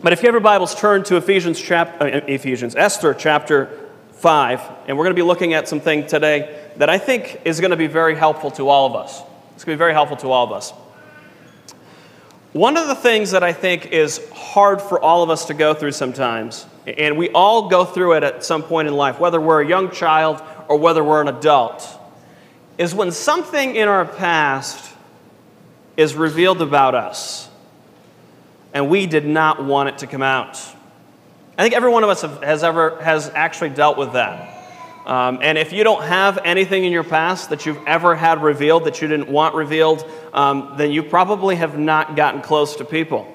But if you have your Bibles, turn to Ephesians, chapter, uh, Ephesians, Esther chapter 5, and we're going to be looking at something today that I think is going to be very helpful to all of us. It's going to be very helpful to all of us. One of the things that I think is hard for all of us to go through sometimes, and we all go through it at some point in life, whether we're a young child or whether we're an adult, is when something in our past is revealed about us and we did not want it to come out. I think every one of us has ever has actually dealt with that. Um, and if you don't have anything in your past that you've ever had revealed that you didn't want revealed, um, then you probably have not gotten close to people.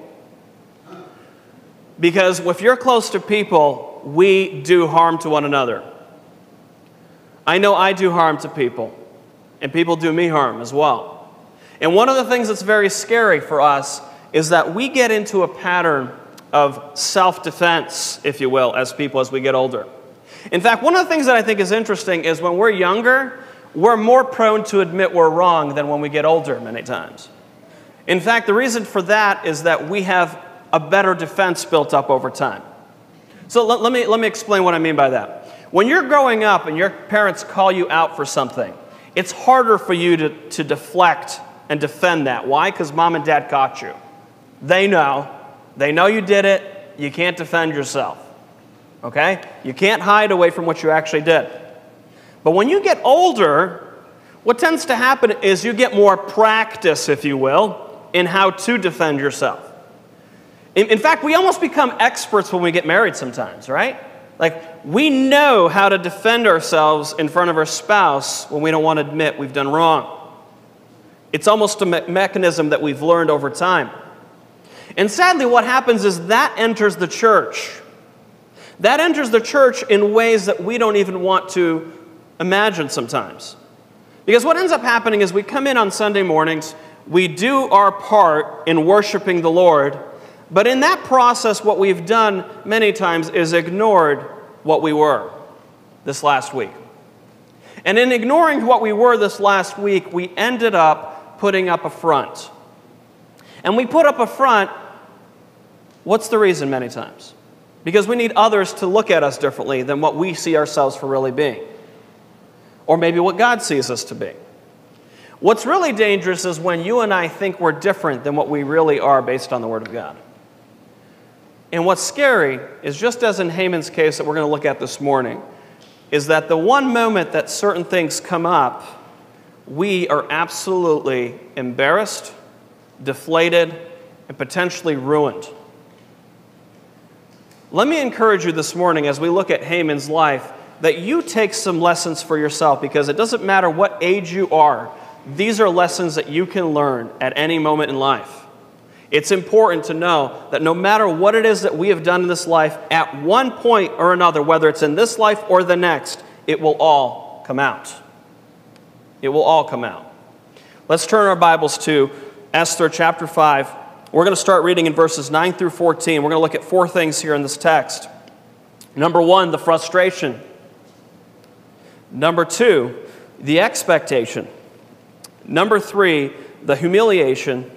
Because if you're close to people, we do harm to one another. I know I do harm to people, and people do me harm as well. And one of the things that's very scary for us is that we get into a pattern of self defense, if you will, as people as we get older. In fact, one of the things that I think is interesting is when we're younger, we're more prone to admit we're wrong than when we get older, many times. In fact, the reason for that is that we have a better defense built up over time. So let, let, me, let me explain what I mean by that. When you're growing up and your parents call you out for something, it's harder for you to, to deflect and defend that. Why? Because mom and dad caught you. They know. They know you did it. You can't defend yourself. Okay? You can't hide away from what you actually did. But when you get older, what tends to happen is you get more practice, if you will, in how to defend yourself. In, in fact, we almost become experts when we get married sometimes, right? Like, we know how to defend ourselves in front of our spouse when we don't want to admit we've done wrong. It's almost a me- mechanism that we've learned over time. And sadly, what happens is that enters the church. That enters the church in ways that we don't even want to imagine sometimes. Because what ends up happening is we come in on Sunday mornings, we do our part in worshiping the Lord, but in that process, what we've done many times is ignored what we were this last week. And in ignoring what we were this last week, we ended up putting up a front. And we put up a front, what's the reason many times? Because we need others to look at us differently than what we see ourselves for really being. Or maybe what God sees us to be. What's really dangerous is when you and I think we're different than what we really are based on the Word of God. And what's scary is just as in Haman's case that we're going to look at this morning, is that the one moment that certain things come up, we are absolutely embarrassed, deflated, and potentially ruined. Let me encourage you this morning as we look at Haman's life that you take some lessons for yourself because it doesn't matter what age you are, these are lessons that you can learn at any moment in life. It's important to know that no matter what it is that we have done in this life, at one point or another, whether it's in this life or the next, it will all come out. It will all come out. Let's turn our Bibles to Esther chapter 5. We're going to start reading in verses 9 through 14. We're going to look at four things here in this text. Number one, the frustration. Number two, the expectation. Number three, the humiliation.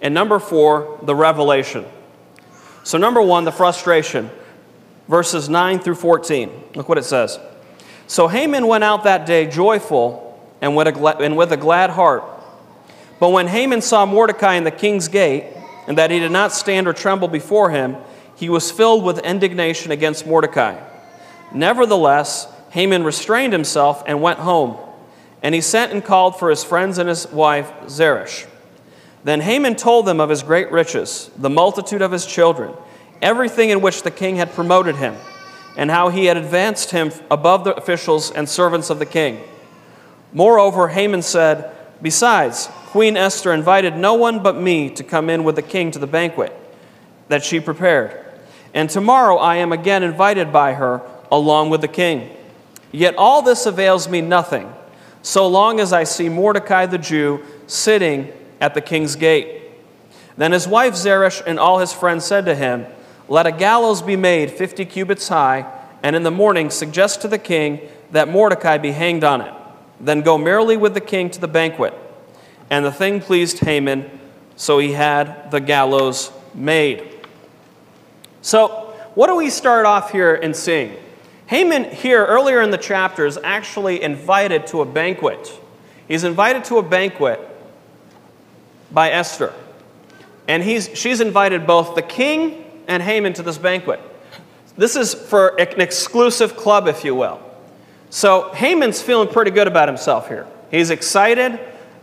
And number four, the revelation. So, number one, the frustration. Verses 9 through 14. Look what it says. So Haman went out that day joyful and with, a and with a glad heart. But when Haman saw Mordecai in the king's gate, and that he did not stand or tremble before him, he was filled with indignation against Mordecai. Nevertheless, Haman restrained himself and went home. And he sent and called for his friends and his wife, Zeresh. Then Haman told them of his great riches, the multitude of his children, everything in which the king had promoted him, and how he had advanced him above the officials and servants of the king. Moreover, Haman said, Besides, Queen Esther invited no one but me to come in with the king to the banquet that she prepared. And tomorrow I am again invited by her along with the king. Yet all this avails me nothing, so long as I see Mordecai the Jew sitting at the king's gate. Then his wife Zeresh and all his friends said to him, Let a gallows be made fifty cubits high, and in the morning suggest to the king that Mordecai be hanged on it. Then go merrily with the king to the banquet. And the thing pleased Haman, so he had the gallows made. So, what do we start off here in seeing? Haman, here earlier in the chapter, is actually invited to a banquet. He's invited to a banquet by Esther. And he's, she's invited both the king and Haman to this banquet. This is for an exclusive club, if you will. So Haman's feeling pretty good about himself here. He's excited.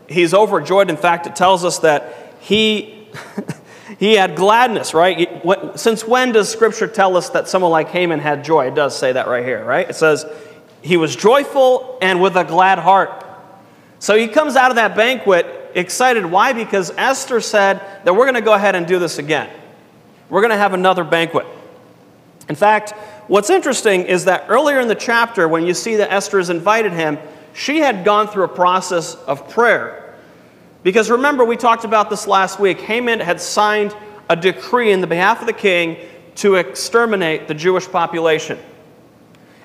He's overjoyed. In fact, it tells us that he, he had gladness, right? Since when does Scripture tell us that someone like Haman had joy? It does say that right here, right? It says, he was joyful and with a glad heart. So he comes out of that banquet excited. Why? Because Esther said that we're going to go ahead and do this again. We're going to have another banquet. In fact, what's interesting is that earlier in the chapter, when you see that Esther has invited him, she had gone through a process of prayer. Because remember, we talked about this last week. Haman had signed a decree in the behalf of the king to exterminate the Jewish population.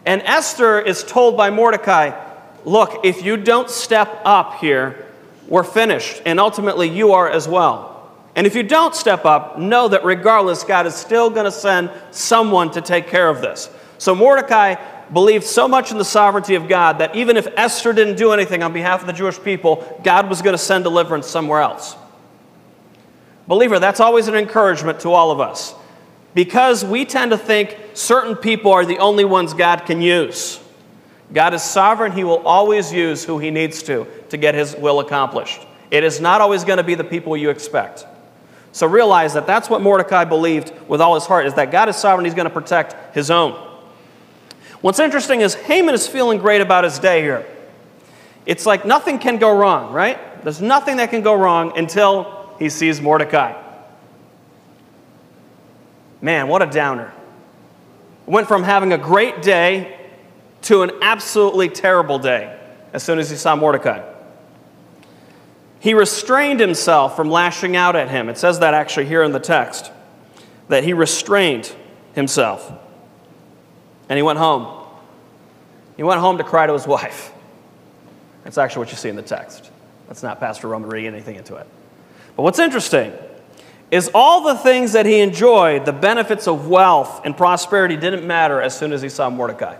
And Esther is told by Mordecai, Look, if you don't step up here, we're finished. And ultimately, you are as well. And if you don't step up, know that regardless, God is still going to send someone to take care of this. So Mordecai believed so much in the sovereignty of God that even if Esther didn't do anything on behalf of the Jewish people, God was going to send deliverance somewhere else. Believer, that's always an encouragement to all of us because we tend to think certain people are the only ones God can use. God is sovereign, He will always use who He needs to to get His will accomplished. It is not always going to be the people you expect. So realize that that's what Mordecai believed with all his heart is that God is sovereign, he's going to protect his own. What's interesting is Haman is feeling great about his day here. It's like nothing can go wrong, right? There's nothing that can go wrong until he sees Mordecai. Man, what a downer. Went from having a great day to an absolutely terrible day as soon as he saw Mordecai. He restrained himself from lashing out at him. It says that actually here in the text, that he restrained himself. And he went home. He went home to cry to his wife. That's actually what you see in the text. That's not Pastor Roman reading anything into it. But what's interesting is all the things that he enjoyed, the benefits of wealth and prosperity, didn't matter as soon as he saw Mordecai.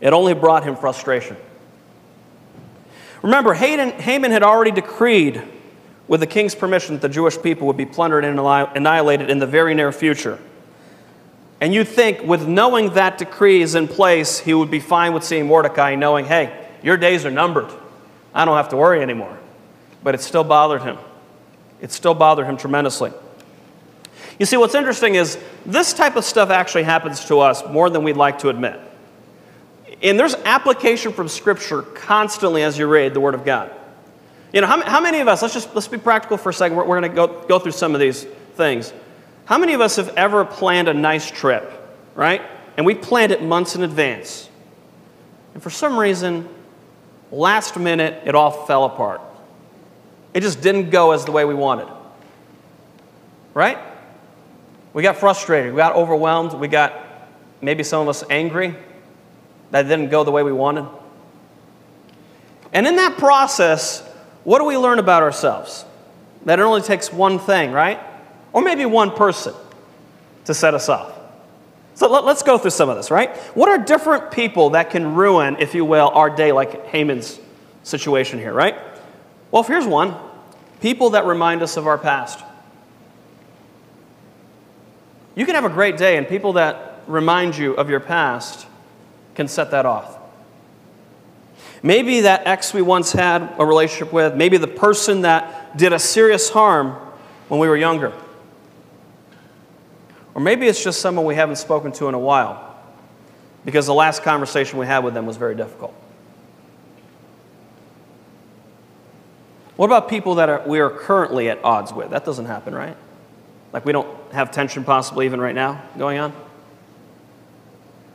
It only brought him frustration. Remember, Haman had already decreed, with the king's permission, that the Jewish people would be plundered and annihilated in the very near future. And you'd think, with knowing that decree is in place, he would be fine with seeing Mordecai, knowing, hey, your days are numbered. I don't have to worry anymore. But it still bothered him. It still bothered him tremendously. You see, what's interesting is this type of stuff actually happens to us more than we'd like to admit. And there's application from Scripture constantly as you read the Word of God. You know, how, how many of us, let's just let's be practical for a second. We're, we're going to go, go through some of these things. How many of us have ever planned a nice trip, right? And we planned it months in advance. And for some reason, last minute, it all fell apart. It just didn't go as the way we wanted. Right? We got frustrated. We got overwhelmed. We got maybe some of us angry that didn't go the way we wanted. And in that process, what do we learn about ourselves? That it only takes one thing, right? Or maybe one person to set us off. So let, us go through some of this, right? What are different people that can ruin, if you will, our day, like Haman's situation here, right? Well, here's one people that remind us of our past. You can have a great day, and people that remind you of your past can set that off. Maybe that ex we once had a relationship with, maybe the person that did a serious harm when we were younger. Or maybe it's just someone we haven't spoken to in a while because the last conversation we had with them was very difficult. What about people that are, we are currently at odds with? That doesn't happen, right? Like we don't have tension possibly even right now going on?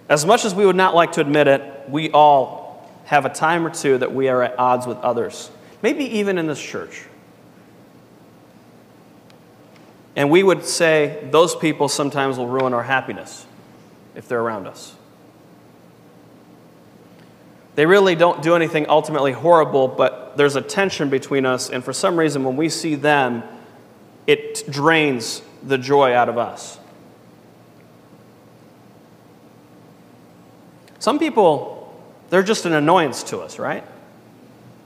As much as we would not like to admit it, we all have a time or two that we are at odds with others, maybe even in this church. And we would say those people sometimes will ruin our happiness if they're around us. They really don't do anything ultimately horrible, but there's a tension between us, and for some reason, when we see them, it drains the joy out of us. Some people, they're just an annoyance to us, right?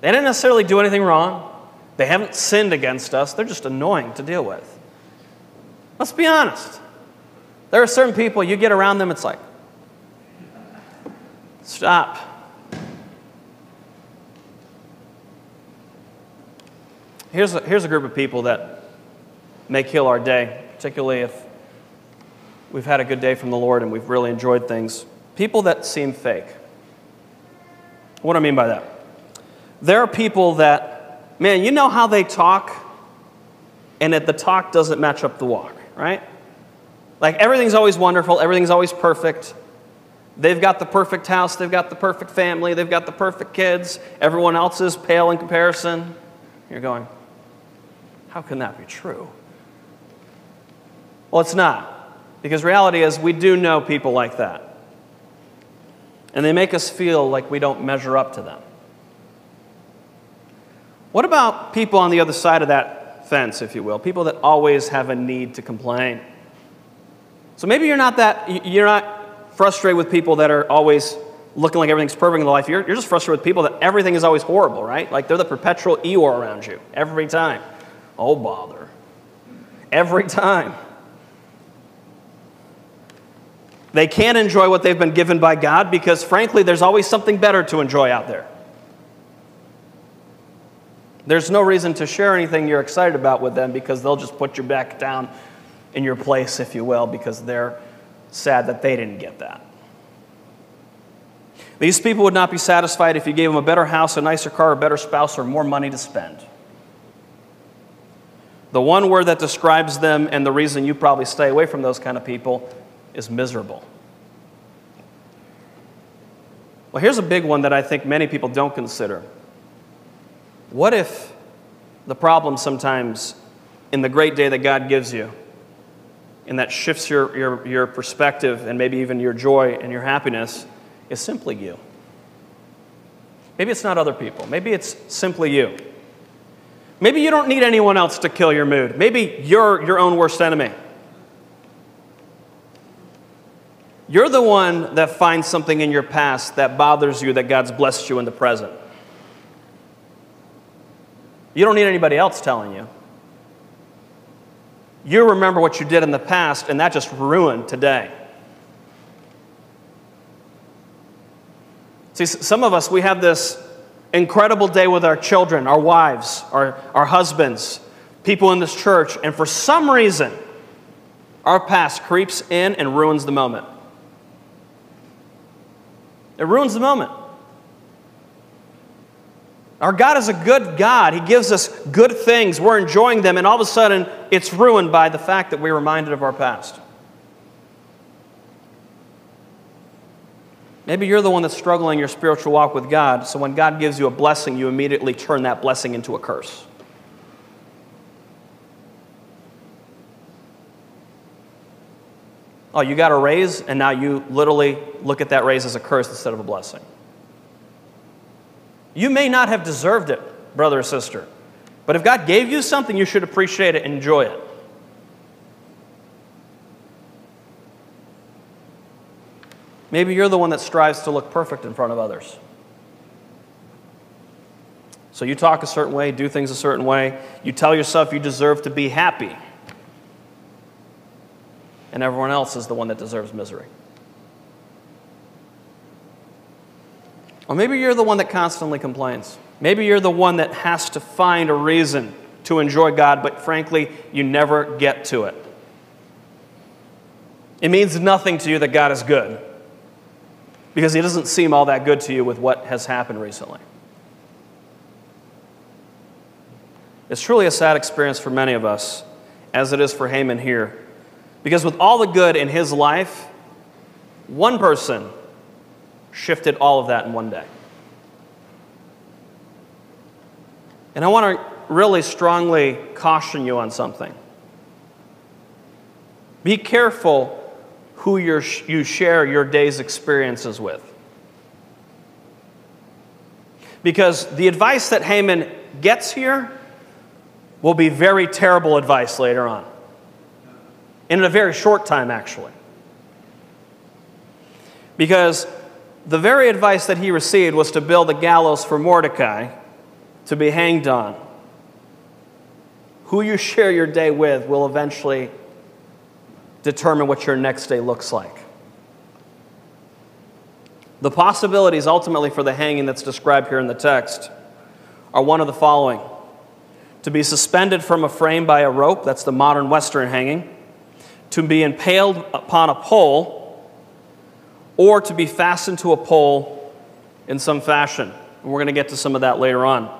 They didn't necessarily do anything wrong, they haven't sinned against us, they're just annoying to deal with. Let's be honest. There are certain people, you get around them, it's like, stop. Here's a, here's a group of people that may kill our day, particularly if we've had a good day from the Lord and we've really enjoyed things. People that seem fake. What do I mean by that? There are people that, man, you know how they talk, and that the talk doesn't match up the walk, right? Like everything's always wonderful, everything's always perfect. They've got the perfect house, they've got the perfect family, they've got the perfect kids. Everyone else is pale in comparison. You're going, how can that be true? Well, it's not. Because reality is, we do know people like that. And they make us feel like we don't measure up to them. What about people on the other side of that fence, if you will? People that always have a need to complain. So maybe you're not that, you're not frustrated with people that are always looking like everything's perfect in life. You're, you're just frustrated with people that everything is always horrible, right? Like they're the perpetual Eeyore around you every time. Oh, bother. Every time. They can't enjoy what they've been given by God because, frankly, there's always something better to enjoy out there. There's no reason to share anything you're excited about with them because they'll just put you back down in your place, if you will, because they're sad that they didn't get that. These people would not be satisfied if you gave them a better house, a nicer car, a better spouse, or more money to spend. The one word that describes them and the reason you probably stay away from those kind of people is miserable. Well, here's a big one that I think many people don't consider. What if the problem sometimes in the great day that God gives you, and that shifts your, your, your perspective and maybe even your joy and your happiness, is simply you? Maybe it's not other people. Maybe it's simply you. Maybe you don't need anyone else to kill your mood. Maybe you're your own worst enemy. You're the one that finds something in your past that bothers you that God's blessed you in the present. You don't need anybody else telling you. You remember what you did in the past, and that just ruined today. See, some of us, we have this incredible day with our children, our wives, our, our husbands, people in this church, and for some reason, our past creeps in and ruins the moment. It ruins the moment. Our God is a good God. He gives us good things. We're enjoying them, and all of a sudden, it's ruined by the fact that we're reminded of our past. Maybe you're the one that's struggling your spiritual walk with God, so when God gives you a blessing, you immediately turn that blessing into a curse. Oh, you got a raise, and now you literally look at that raise as a curse instead of a blessing. You may not have deserved it, brother or sister, but if God gave you something, you should appreciate it and enjoy it. Maybe you're the one that strives to look perfect in front of others. So you talk a certain way, do things a certain way, you tell yourself you deserve to be happy and everyone else is the one that deserves misery. Or maybe you're the one that constantly complains. Maybe you're the one that has to find a reason to enjoy God, but frankly, you never get to it. It means nothing to you that God is good because He doesn't seem all that good to you with what has happened recently. It's truly a sad experience for many of us, as it is for Haman here. Because with all the good in his life, one person shifted all of that in one day. And I want to really strongly caution you on something. Be careful who you share your day's experiences with. Because the advice that Haman gets here will be very terrible advice later on And in a very short time, actually. Because the very advice that he received was to build a gallows for Mordecai to be hanged on. Who you share your day with will eventually determine what your next day looks like. The possibilities ultimately for the hanging that's described here in the text are one of the following to be suspended from a frame by a rope, that's the modern Western hanging, to be impaled upon a pole, or to be fastened to a pole in some fashion. And we're going to get to some of that later on.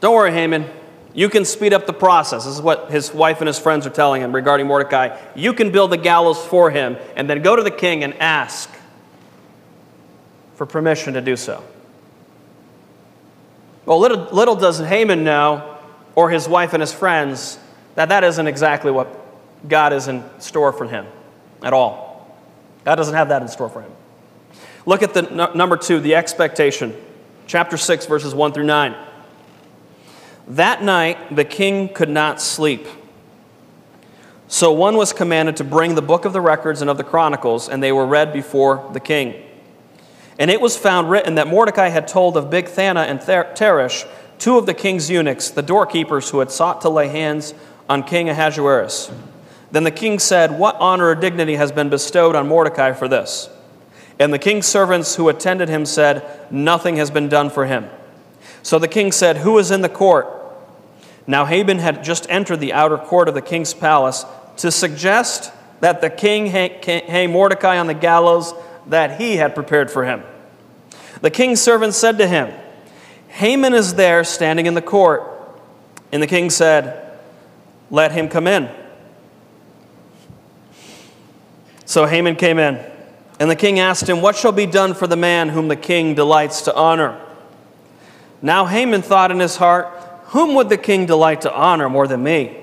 Don't worry, Haman. You can speed up the process. This is what his wife and his friends are telling him regarding Mordecai. You can build the gallows for him and then go to the king and ask for permission to do so. Well, little, little does Haman know, or his wife and his friends, that that isn't exactly what God is in store for him at all. God doesn't have that in store for him. Look at the n- number two, the expectation. Chapter 6, verses 1 through 9. That night, the king could not sleep. So one was commanded to bring the book of the records and of the chronicles, and they were read before the king. And it was found written that Mordecai had told of Bigthana and Teresh, two of the king's eunuchs, the doorkeepers who had sought to lay hands on King Ahasuerus. Then the king said, What honor or dignity has been bestowed on Mordecai for this? And the king's servants who attended him said, Nothing has been done for him. So the king said, Who is in the court? Now Haman had just entered the outer court of the king's palace to suggest that the king hang Mordecai on the gallows that he had prepared for him. The king's servant said to him, Haman is there standing in the court. And the king said, Let him come in. So Haman came in, and the king asked him, What shall be done for the man whom the king delights to honor? Now Haman thought in his heart, whom would the king delight to honor more than me?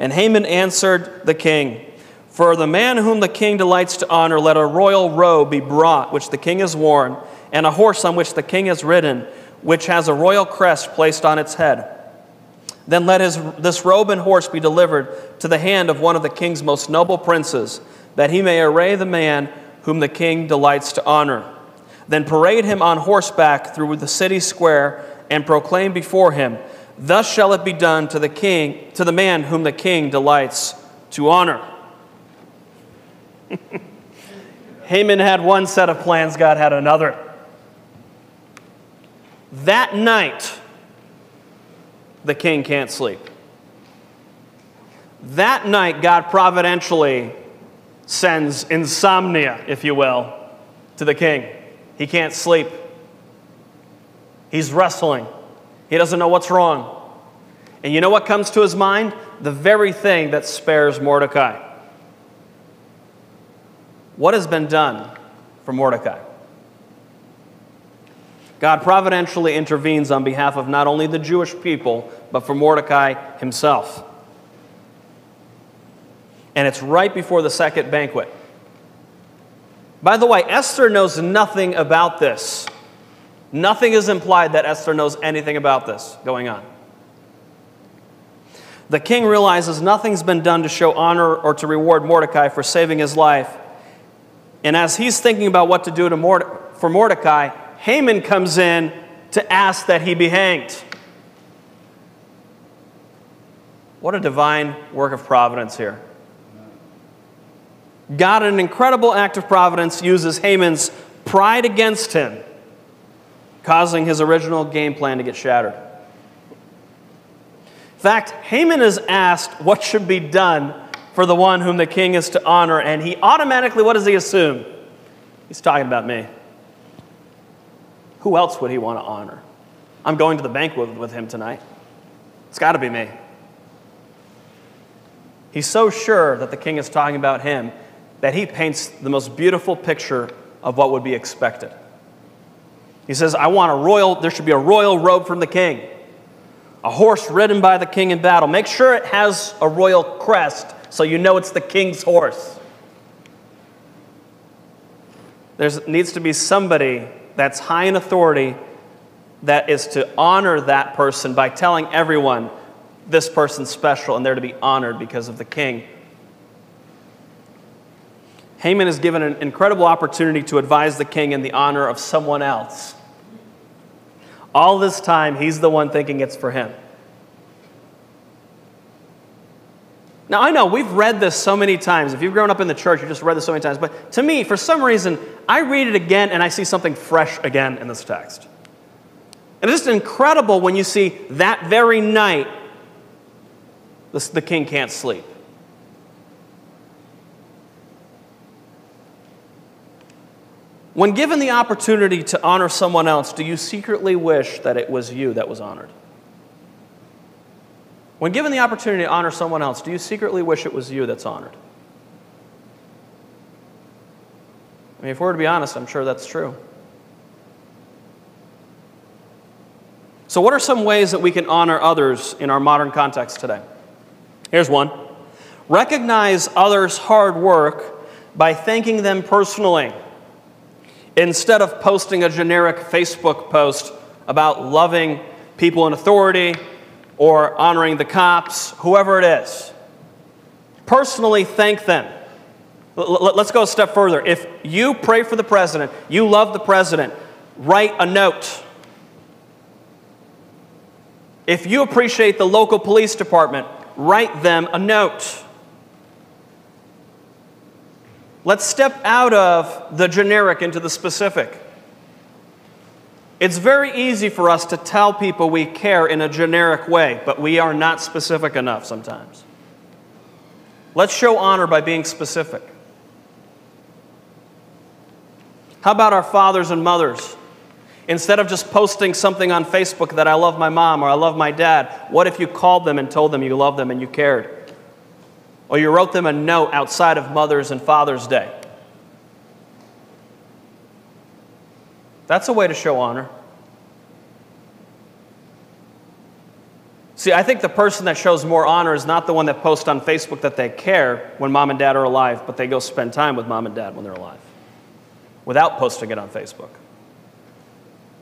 And Haman answered the king, For the man whom the king delights to honor, let a royal robe be brought, which the king has worn, and a horse on which the king has ridden, which has a royal crest placed on its head. Then let his, this robe and horse be delivered to the hand of one of the king's most noble princes, that he may array the man whom the king delights to honor. Then parade him on horseback through the city square and proclaim before him, Thus shall it be done to the king, to the man whom the king delights to honor. Haman had one set of plans, God had another. That night, the king can't sleep. That night, God providentially sends insomnia, if you will, to the king. He can't sleep. He's wrestling. He doesn't know what's wrong. And you know what comes to his mind? The very thing that spares Mordecai. What has been done for Mordecai? God providentially intervenes on behalf of not only the Jewish people, but for Mordecai himself. And it's right before the second banquet. By the way, Esther knows nothing about this. Nothing is implied that Esther knows anything about this going on. The king realizes nothing's been done to show honor or to reward Mordecai for saving his life. And as he's thinking about what to do to Morde- for Mordecai, Haman comes in to ask that he be hanged. What a divine work of providence here. God, in an incredible act of providence, uses Haman's pride against him causing his original game plan to get shattered. In fact, Haman is asked what should be done for the one whom the king is to honor, and he automatically, what does he assume? He's talking about me. Who else would he want to honor? I'm going to the banquet with him tonight. It's got to be me. He's so sure that the king is talking about him that he paints the most beautiful picture of what would be expected. He says, I want a royal, there should be a royal robe from the king, a horse ridden by the king in battle. Make sure it has a royal crest so you know it's the king's horse. There needs to be somebody that's high in authority that is to honor that person by telling everyone this person's special and they're to be honored because of the king. Haman is given an incredible opportunity to advise the king in the honor of someone else. All this time, he's the one thinking it's for him. Now, I know we've read this so many times. If you've grown up in the church, you've just read this so many times. But to me, for some reason, I read it again and I see something fresh again in this text. And it's just incredible when you see that very night, the king can't sleep. When given the opportunity to honor someone else, do you secretly wish that it was you that was honored? When given the opportunity to honor someone else, do you secretly wish it was you that's honored? I mean, if we're to be honest, I'm sure that's true. So, what are some ways that we can honor others in our modern context today? Here's one recognize others' hard work by thanking them personally instead of posting a generic Facebook post about loving people in authority or honoring the cops, whoever it is. Personally, thank them. Let's go a step further. If you pray for the president, you love the president, write a note. If you appreciate the local police department, write them a note. Let's step out of the generic into the specific. It's very easy for us to tell people we care in a generic way, but we are not specific enough sometimes. Let's show honor by being specific. How about our fathers and mothers? Instead of just posting something on Facebook that I love my mom or I love my dad, what if you called them and told them you love them and you cared? Or you wrote them a note outside of Mother's and Father's Day. That's a way to show honor. See, I think the person that shows more honor is not the one that posts on Facebook that they care when mom and dad are alive, but they go spend time with mom and dad when they're alive without posting it on Facebook.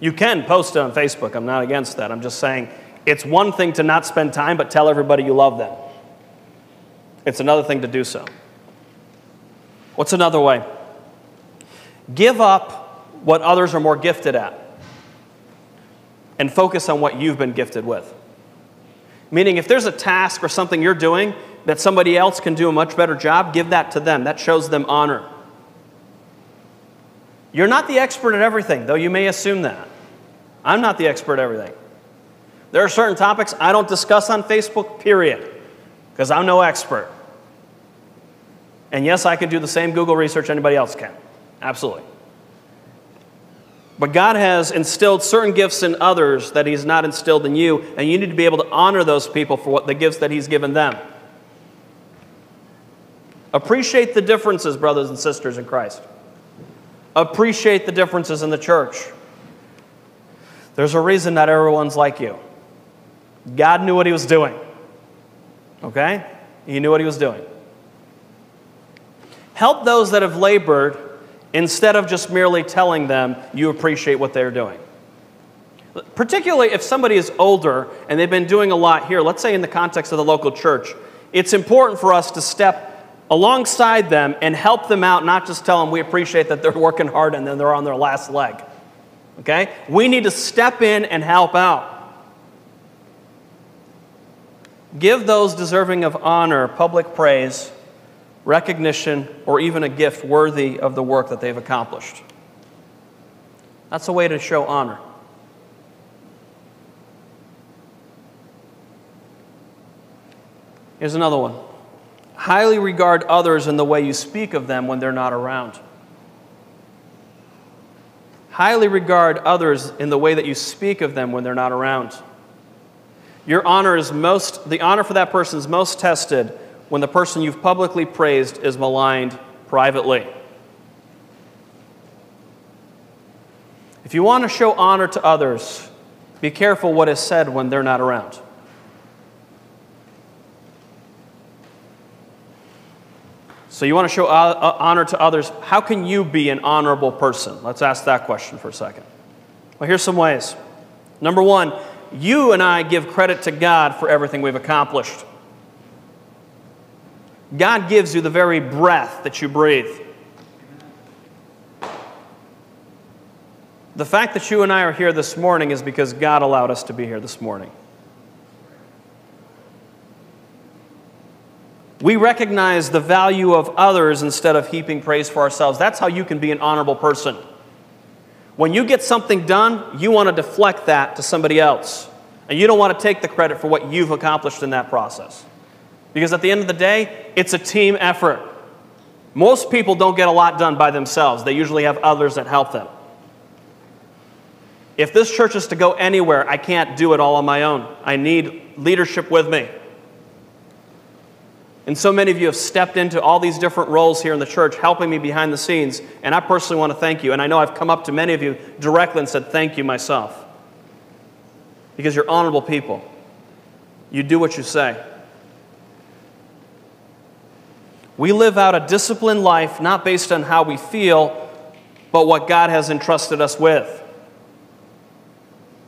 You can post it on Facebook. I'm not against that. I'm just saying it's one thing to not spend time, but tell everybody you love them. It's another thing to do so. What's another way? Give up what others are more gifted at and focus on what you've been gifted with. Meaning, if there's a task or something you're doing that somebody else can do a much better job, give that to them. That shows them honor. You're not the expert at everything, though you may assume that. I'm not the expert at everything. There are certain topics I don't discuss on Facebook, period because I'm no expert. And yes, I can do the same Google research anybody else can. Absolutely. But God has instilled certain gifts in others that He's not instilled in you, and you need to be able to honor those people for what the gifts that He's given them. Appreciate the differences, brothers and sisters in Christ. Appreciate the differences in the church. There's a reason not everyone's like you. God knew what He was doing. Okay? He knew what he was doing. Help those that have labored instead of just merely telling them you appreciate what they're doing. Particularly if somebody is older and they've been doing a lot here, let's say in the context of the local church, it's important for us to step alongside them and help them out, not just tell them we appreciate that they're working hard and then they're on their last leg. Okay? We need to step in and help out. Give those deserving of honor public praise, recognition, or even a gift worthy of the work that they've accomplished. That's a way to show honor. Here's another one. Highly regard others in the way you speak of them when they're not around. Highly regard others in the way that you speak of them when they're not around. Your honor is most, the honor for that person is most tested when the person you've publicly praised is maligned privately. If you want to show honor to others, be careful what is said when they're not around. So, you want to show uh, uh, honor to others. How can you be an honorable person? Let's ask that question for a second. Well, here's some ways. Number one, you and I give credit to God for everything we've accomplished. God gives you the very breath that you breathe. The fact that you and I are here this morning is because God allowed us to be here this morning. We recognize the value of others instead of heaping praise for ourselves. That's how you can be an honorable person. When you get something done, you want to deflect that to somebody else. And you don't want to take the credit for what you've accomplished in that process. Because at the end of the day, it's a team effort. Most people don't get a lot done by themselves, they usually have others that help them. If this church is to go anywhere, I can't do it all on my own. I need leadership with me. And so many of you have stepped into all these different roles here in the church, helping me behind the scenes. And I personally want to thank you. And I know I've come up to many of you directly and said thank you myself. Because you're honorable people. You do what you say. We live out a disciplined life not based on how we feel, but what God has entrusted us with.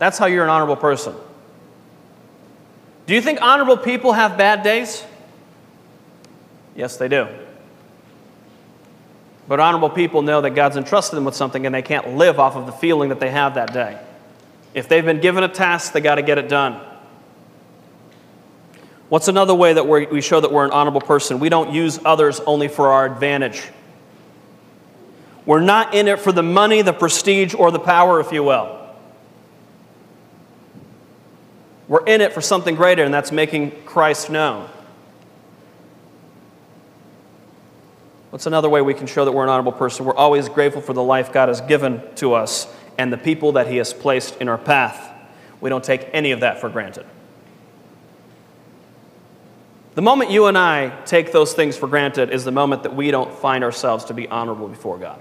That's how you're an honorable person. Do you think honorable people have bad days? Yes, they do. But honorable people know that God's entrusted them with something and they can't live off of the feeling that they have that day. If they've been given a task, they got to get it done. What's another way that we show that we're an honorable person? We don't use others only for our advantage. We're not in it for the money, the prestige, or the power, if you will. We're in it for something greater, and that's making Christ known. What's another way we can show that we're an honorable person? We're always grateful for the life God has given to us and the people that He has placed in our path. We don't take any of that for granted. The moment you and I take those things for granted is the moment that we don't find ourselves to be honorable before God.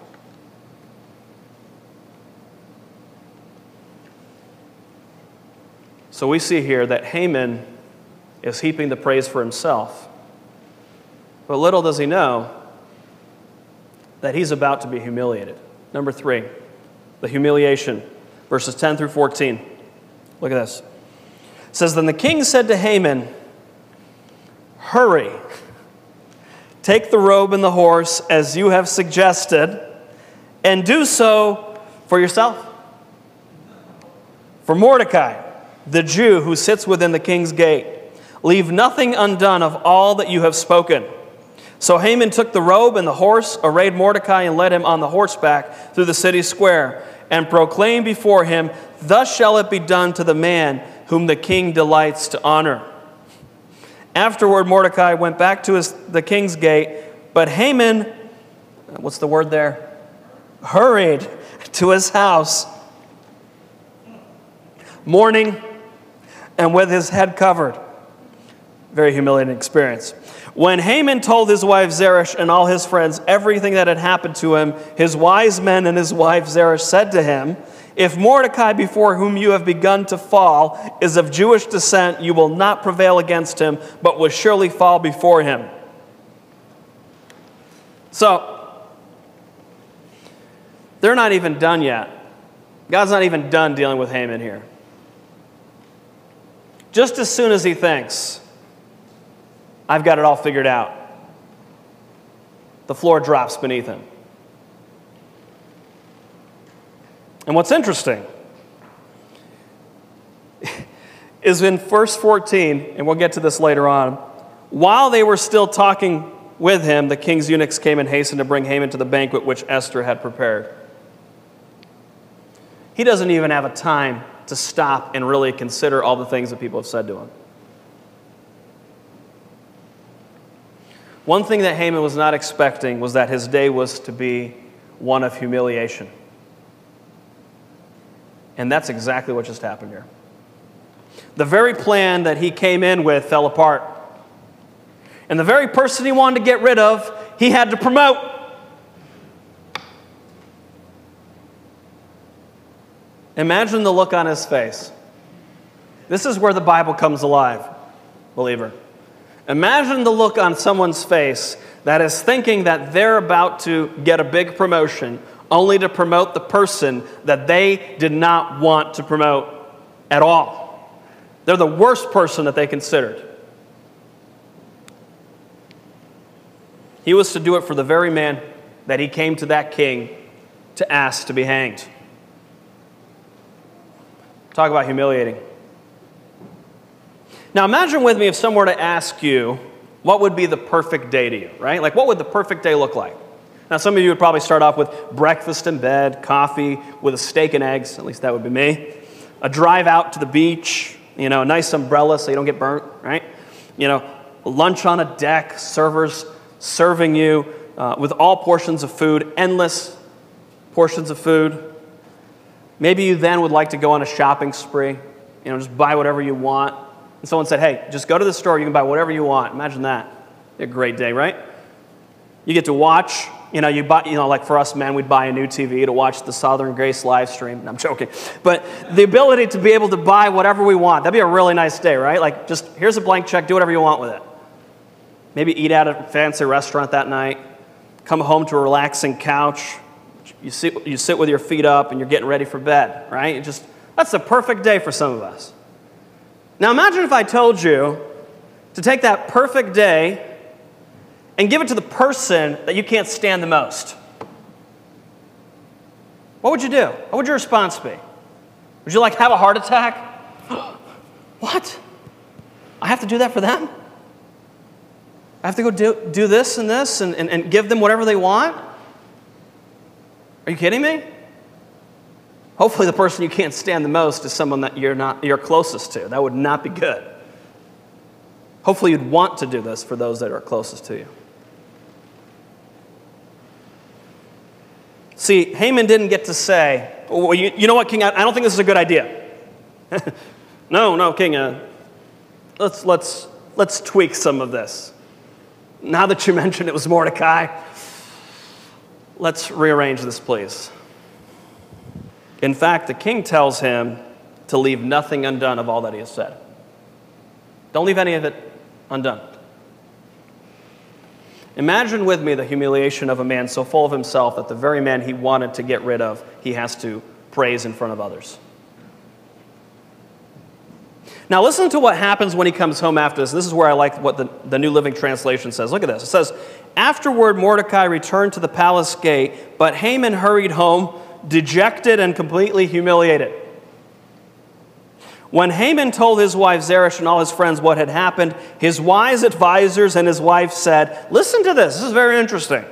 So we see here that Haman is heaping the praise for himself. But little does he know that he's about to be humiliated. Number three, the humiliation, verses 10 through 14. Look at this. It says, Then the king said to Haman, Hurry, take the robe and the horse as you have suggested, and do so for yourself. For Mordecai, the Jew who sits within the king's gate, leave nothing undone of all that you have spoken. So Haman took the robe and the horse, arrayed Mordecai, and led him on the horseback through the city square, and proclaimed before him, Thus shall it be done to the man whom the king delights to honor. Afterward, Mordecai went back to his, the king's gate, but Haman, what's the word there? Hurried to his house, mourning and with his head covered. Very humiliating experience. When Haman told his wife Zeresh and all his friends everything that had happened to him, his wise men and his wife Zeresh said to him, if Mordecai, before whom you have begun to fall, is of Jewish descent, you will not prevail against him, but will surely fall before him. So, they're not even done yet. God's not even done dealing with Haman here. Just as soon as he thinks, I've got it all figured out, the floor drops beneath him. And what's interesting is in verse 14, and we'll get to this later on, while they were still talking with him, the king's eunuchs came and hastened to bring Haman to the banquet which Esther had prepared. He doesn't even have a time to stop and really consider all the things that people have said to him. One thing that Haman was not expecting was that his day was to be one of humiliation. And that's exactly what just happened here. The very plan that he came in with fell apart. And the very person he wanted to get rid of, he had to promote. Imagine the look on his face. This is where the Bible comes alive, believer. Imagine the look on someone's face that is thinking that they're about to get a big promotion only to promote the person that they did not want to promote at all. They're the worst person that they considered. He was to do it for the very man that he came to that king to ask to be hanged. Talk about humiliating. Now imagine with me if someone were to ask you, what would be the perfect day to you, right? Like, what would the perfect day look like? Now, some of you would probably start off with breakfast in bed, coffee with a steak and eggs, at least that would be me, a drive out to the beach, you know, a nice umbrella so you don't get burnt, right? You know, lunch on a deck, servers serving you uh, with all portions of food, endless portions of food. Maybe you then would like to go on a shopping spree, you know, just buy whatever you want. And someone said, hey, just go to the store, you can buy whatever you want. Imagine that. a great day, right? You get to watch, you know, you buy, you know, like for us men, we'd buy a new TV to watch the Sovereign Grace live stream. I'm joking. But the ability to be able to buy whatever we want, that'd be a really nice day, right? Like just here's a blank check, do whatever you want with it. Maybe eat at a fancy restaurant that night, come home to a relaxing couch. You sit, you sit with your feet up and you're getting ready for bed, right? It just, that's the perfect day for some of us. Now imagine if I told you to take that perfect day and give it to the person that you can't stand the most. What would you do? What would your response be? Would you like have a heart attack? what? I have to do that for them? I have to go do, do this and this and, and, and give them whatever they want? Are you kidding me? Hopefully, the person you can't stand the most is someone that you're, not, you're closest to. That would not be good. Hopefully, you'd want to do this for those that are closest to you. See, Haman didn't get to say, well, you, you know what, King, I, I, don't think this is a good idea. no, no, King, uh, let's, let's, let's tweak some of this. Now that you mentioned it was Mordecai, let's rearrange this, please. In fact, the king tells him to leave nothing undone of all that he has said. Don't leave any of it undone. Imagine with me the humiliation of a man so full of himself that the very man he wanted to get rid of, he has to praise in front of others. Now, listen to what happens when he comes home after this. This is where I like what the, the New Living Translation says. Look at this. It says, Afterward, Mordecai returned to the palace gate, but Haman hurried home, dejected and completely humiliated. When Haman told his wife Zeresh and all his friends what had happened, his wise advisors and his wife said, Listen to this, this is very interesting.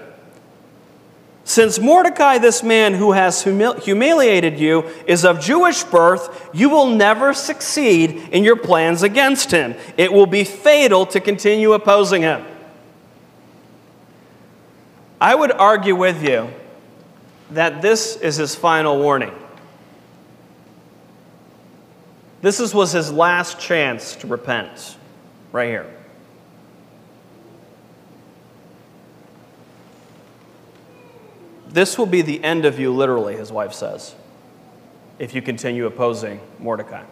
Since Mordecai, this man who has humili- humiliated you, is of Jewish birth, you will never succeed in your plans against him. It will be fatal to continue opposing him. I would argue with you that this is his final warning. This was his last chance to repent, right here. This will be the end of you, literally, his wife says, if you continue opposing Mordecai.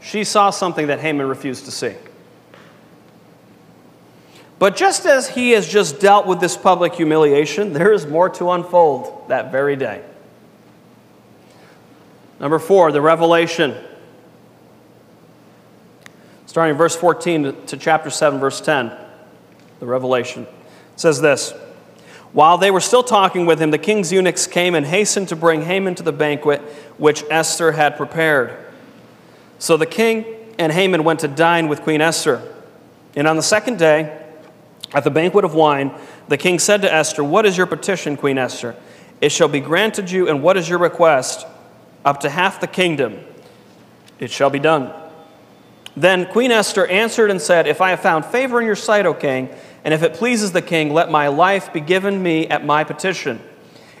She saw something that Haman refused to see. But just as he has just dealt with this public humiliation, there is more to unfold that very day. Number four, the revelation. Starting in verse 14 to chapter 7, verse 10, the revelation it says this While they were still talking with him, the king's eunuchs came and hastened to bring Haman to the banquet which Esther had prepared. So the king and Haman went to dine with Queen Esther. And on the second day, at the banquet of wine, the king said to Esther, What is your petition, Queen Esther? It shall be granted you, and what is your request? Up to half the kingdom. It shall be done. Then Queen Esther answered and said, If I have found favor in your sight, O king, and if it pleases the king, let my life be given me at my petition,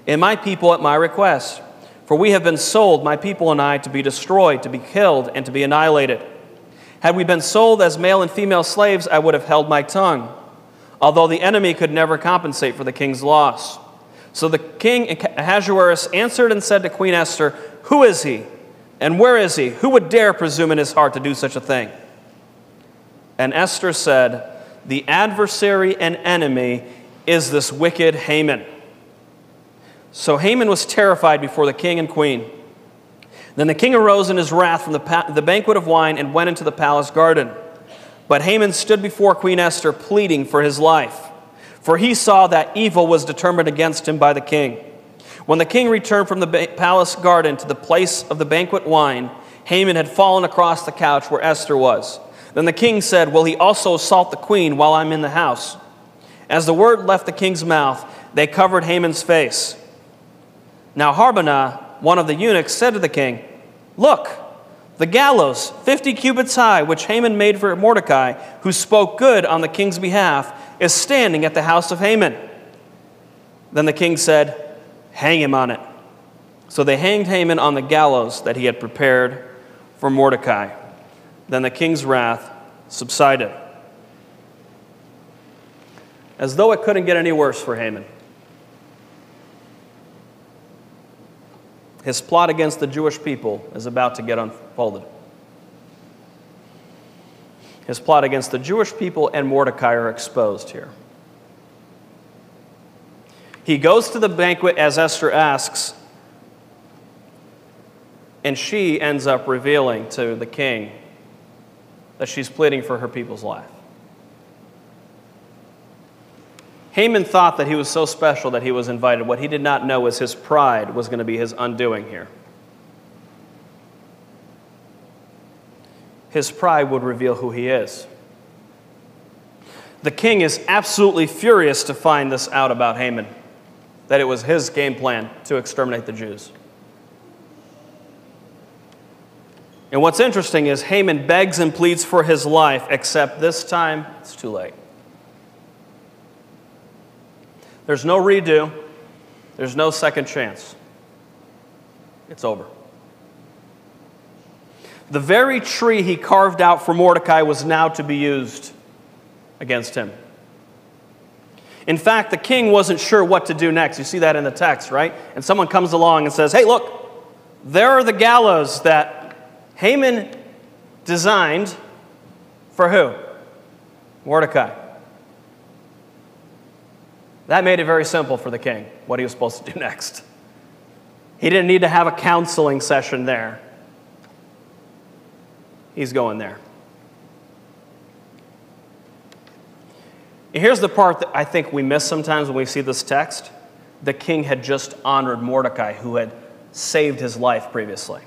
and my people at my request. For we have been sold, my people and I, to be destroyed, to be killed, and to be annihilated. Had we been sold as male and female slaves, I would have held my tongue although the enemy could never compensate for the king's loss. So the king Ahasuerus answered and said to Queen Esther, Who is he? And where is he? Who would dare presume in his heart to do such a thing? And Esther said, The adversary and enemy is this wicked Haman. So Haman was terrified before the king and queen. Then the king arose in his wrath from the, the banquet of wine and went into the palace garden. But Haman stood before Queen Esther, pleading for his life, for he saw that evil was determined against him by the king. When the king returned from the palace garden to the place of the banquet wine, Haman had fallen across the couch where Esther was. Then the king said, Will he also assault the queen while I'm in the house? As the word left the king's mouth, they covered Haman's face. Now Harbonah, one of the eunuchs, said to the king, Look, the gallows, 50 cubits high, which Haman made for Mordecai, who spoke good on the king's behalf, is standing at the house of Haman. Then the king said, Hang him on it. So they hanged Haman on the gallows that he had prepared for Mordecai. Then the king's wrath subsided. As though it couldn't get any worse for Haman. His plot against the Jewish people is about to get unfolded. His plot against the Jewish people and Mordecai are exposed here. He goes to the banquet as Esther asks, and she ends up revealing to the king that she's pleading for her people's life. Haman thought that he was so special that he was invited. What he did not know was his pride was going to be his undoing here. His pride would reveal who he is. The king is absolutely furious to find this out about Haman, that it was his game plan to exterminate the Jews. And what's interesting is Haman begs and pleads for his life, except this time it's too late. There's no redo, there's no second chance. It's over. The very tree he carved out for Mordecai was now to be used against him. In fact, the king wasn't sure what to do next. You see that in the text, right? And someone comes along and says, Hey, look, there are the gallows that Haman designed for who? Mordecai. That made it very simple for the king what he was supposed to do next. He didn't need to have a counseling session there. He's going there. Here's the part that I think we miss sometimes when we see this text. The king had just honored Mordecai, who had saved his life previously.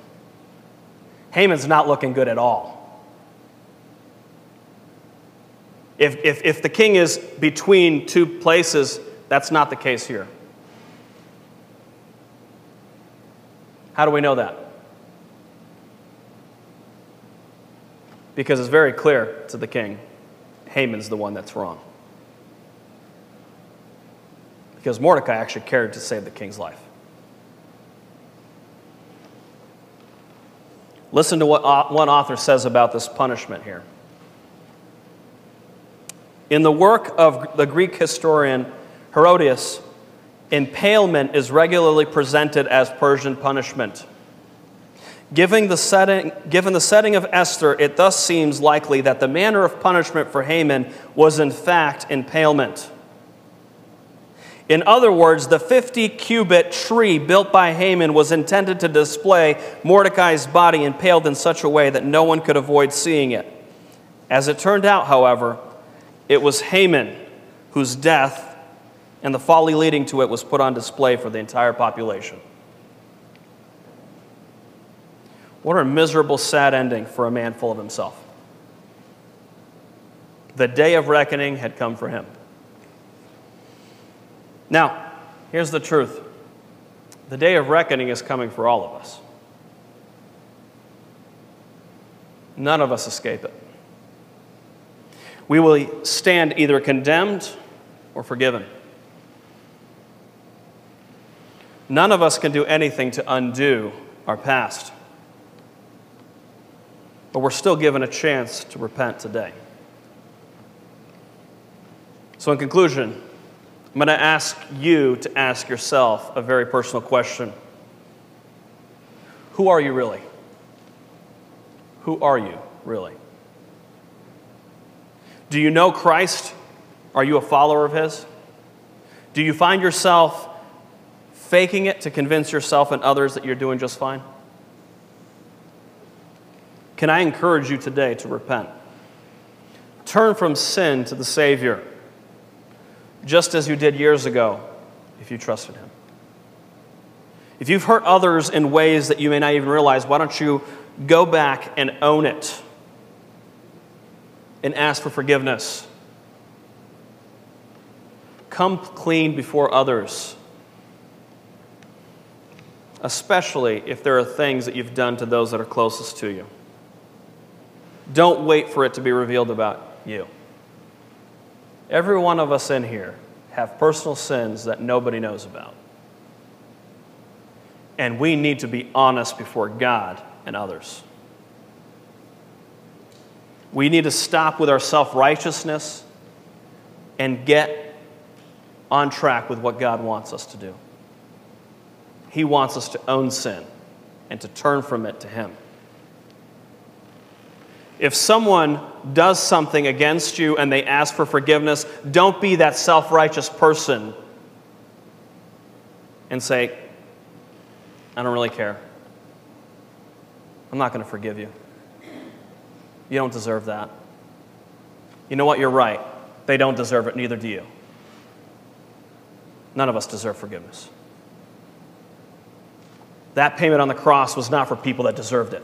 Haman's not looking good at all. If, if, if the king is between two places, that's not the case here. How do we know that? Because it's very clear to the king Haman's the one that's wrong. Because Mordecai actually cared to save the king's life. Listen to what uh, one author says about this punishment here. In the work of the Greek historian Herodotus, impalement is regularly presented as Persian punishment. Given the, setting, given the setting of Esther, it thus seems likely that the manner of punishment for Haman was in fact impalement. In other words, the 50 cubit tree built by Haman was intended to display Mordecai's body impaled in such a way that no one could avoid seeing it. As it turned out, however, it was Haman whose death and the folly leading to it was put on display for the entire population. What a miserable, sad ending for a man full of himself. The day of reckoning had come for him. Now, here's the truth the day of reckoning is coming for all of us. None of us escape it. We will stand either condemned or forgiven. None of us can do anything to undo our past. But we're still given a chance to repent today. So, in conclusion, I'm going to ask you to ask yourself a very personal question Who are you really? Who are you really? Do you know Christ? Are you a follower of His? Do you find yourself faking it to convince yourself and others that you're doing just fine? Can I encourage you today to repent? Turn from sin to the Savior, just as you did years ago if you trusted Him. If you've hurt others in ways that you may not even realize, why don't you go back and own it and ask for forgiveness? Come clean before others, especially if there are things that you've done to those that are closest to you. Don't wait for it to be revealed about you. Every one of us in here have personal sins that nobody knows about. And we need to be honest before God and others. We need to stop with our self righteousness and get on track with what God wants us to do. He wants us to own sin and to turn from it to Him. If someone does something against you and they ask for forgiveness, don't be that self righteous person and say, I don't really care. I'm not going to forgive you. You don't deserve that. You know what? You're right. They don't deserve it, neither do you. None of us deserve forgiveness. That payment on the cross was not for people that deserved it,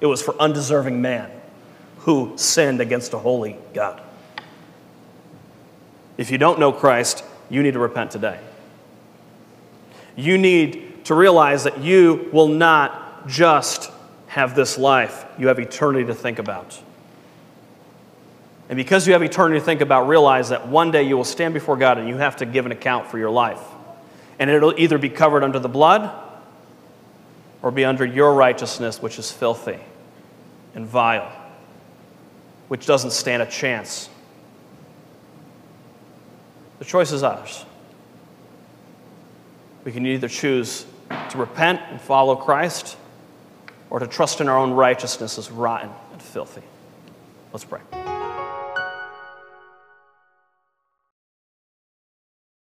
it was for undeserving man who sinned against a holy God. If you don't know Christ, you need to repent today. You need to realize that you will not just have this life, you have eternity to think about. And because you have eternity to think about, realize that one day you will stand before God and you have to give an account for your life. And it'll either be covered under the blood or be under your righteousness, which is filthy and vile, which doesn't stand a chance. The choice is ours. We can either choose to repent and follow Christ or to trust in our own righteousness as rotten and filthy. Let's pray.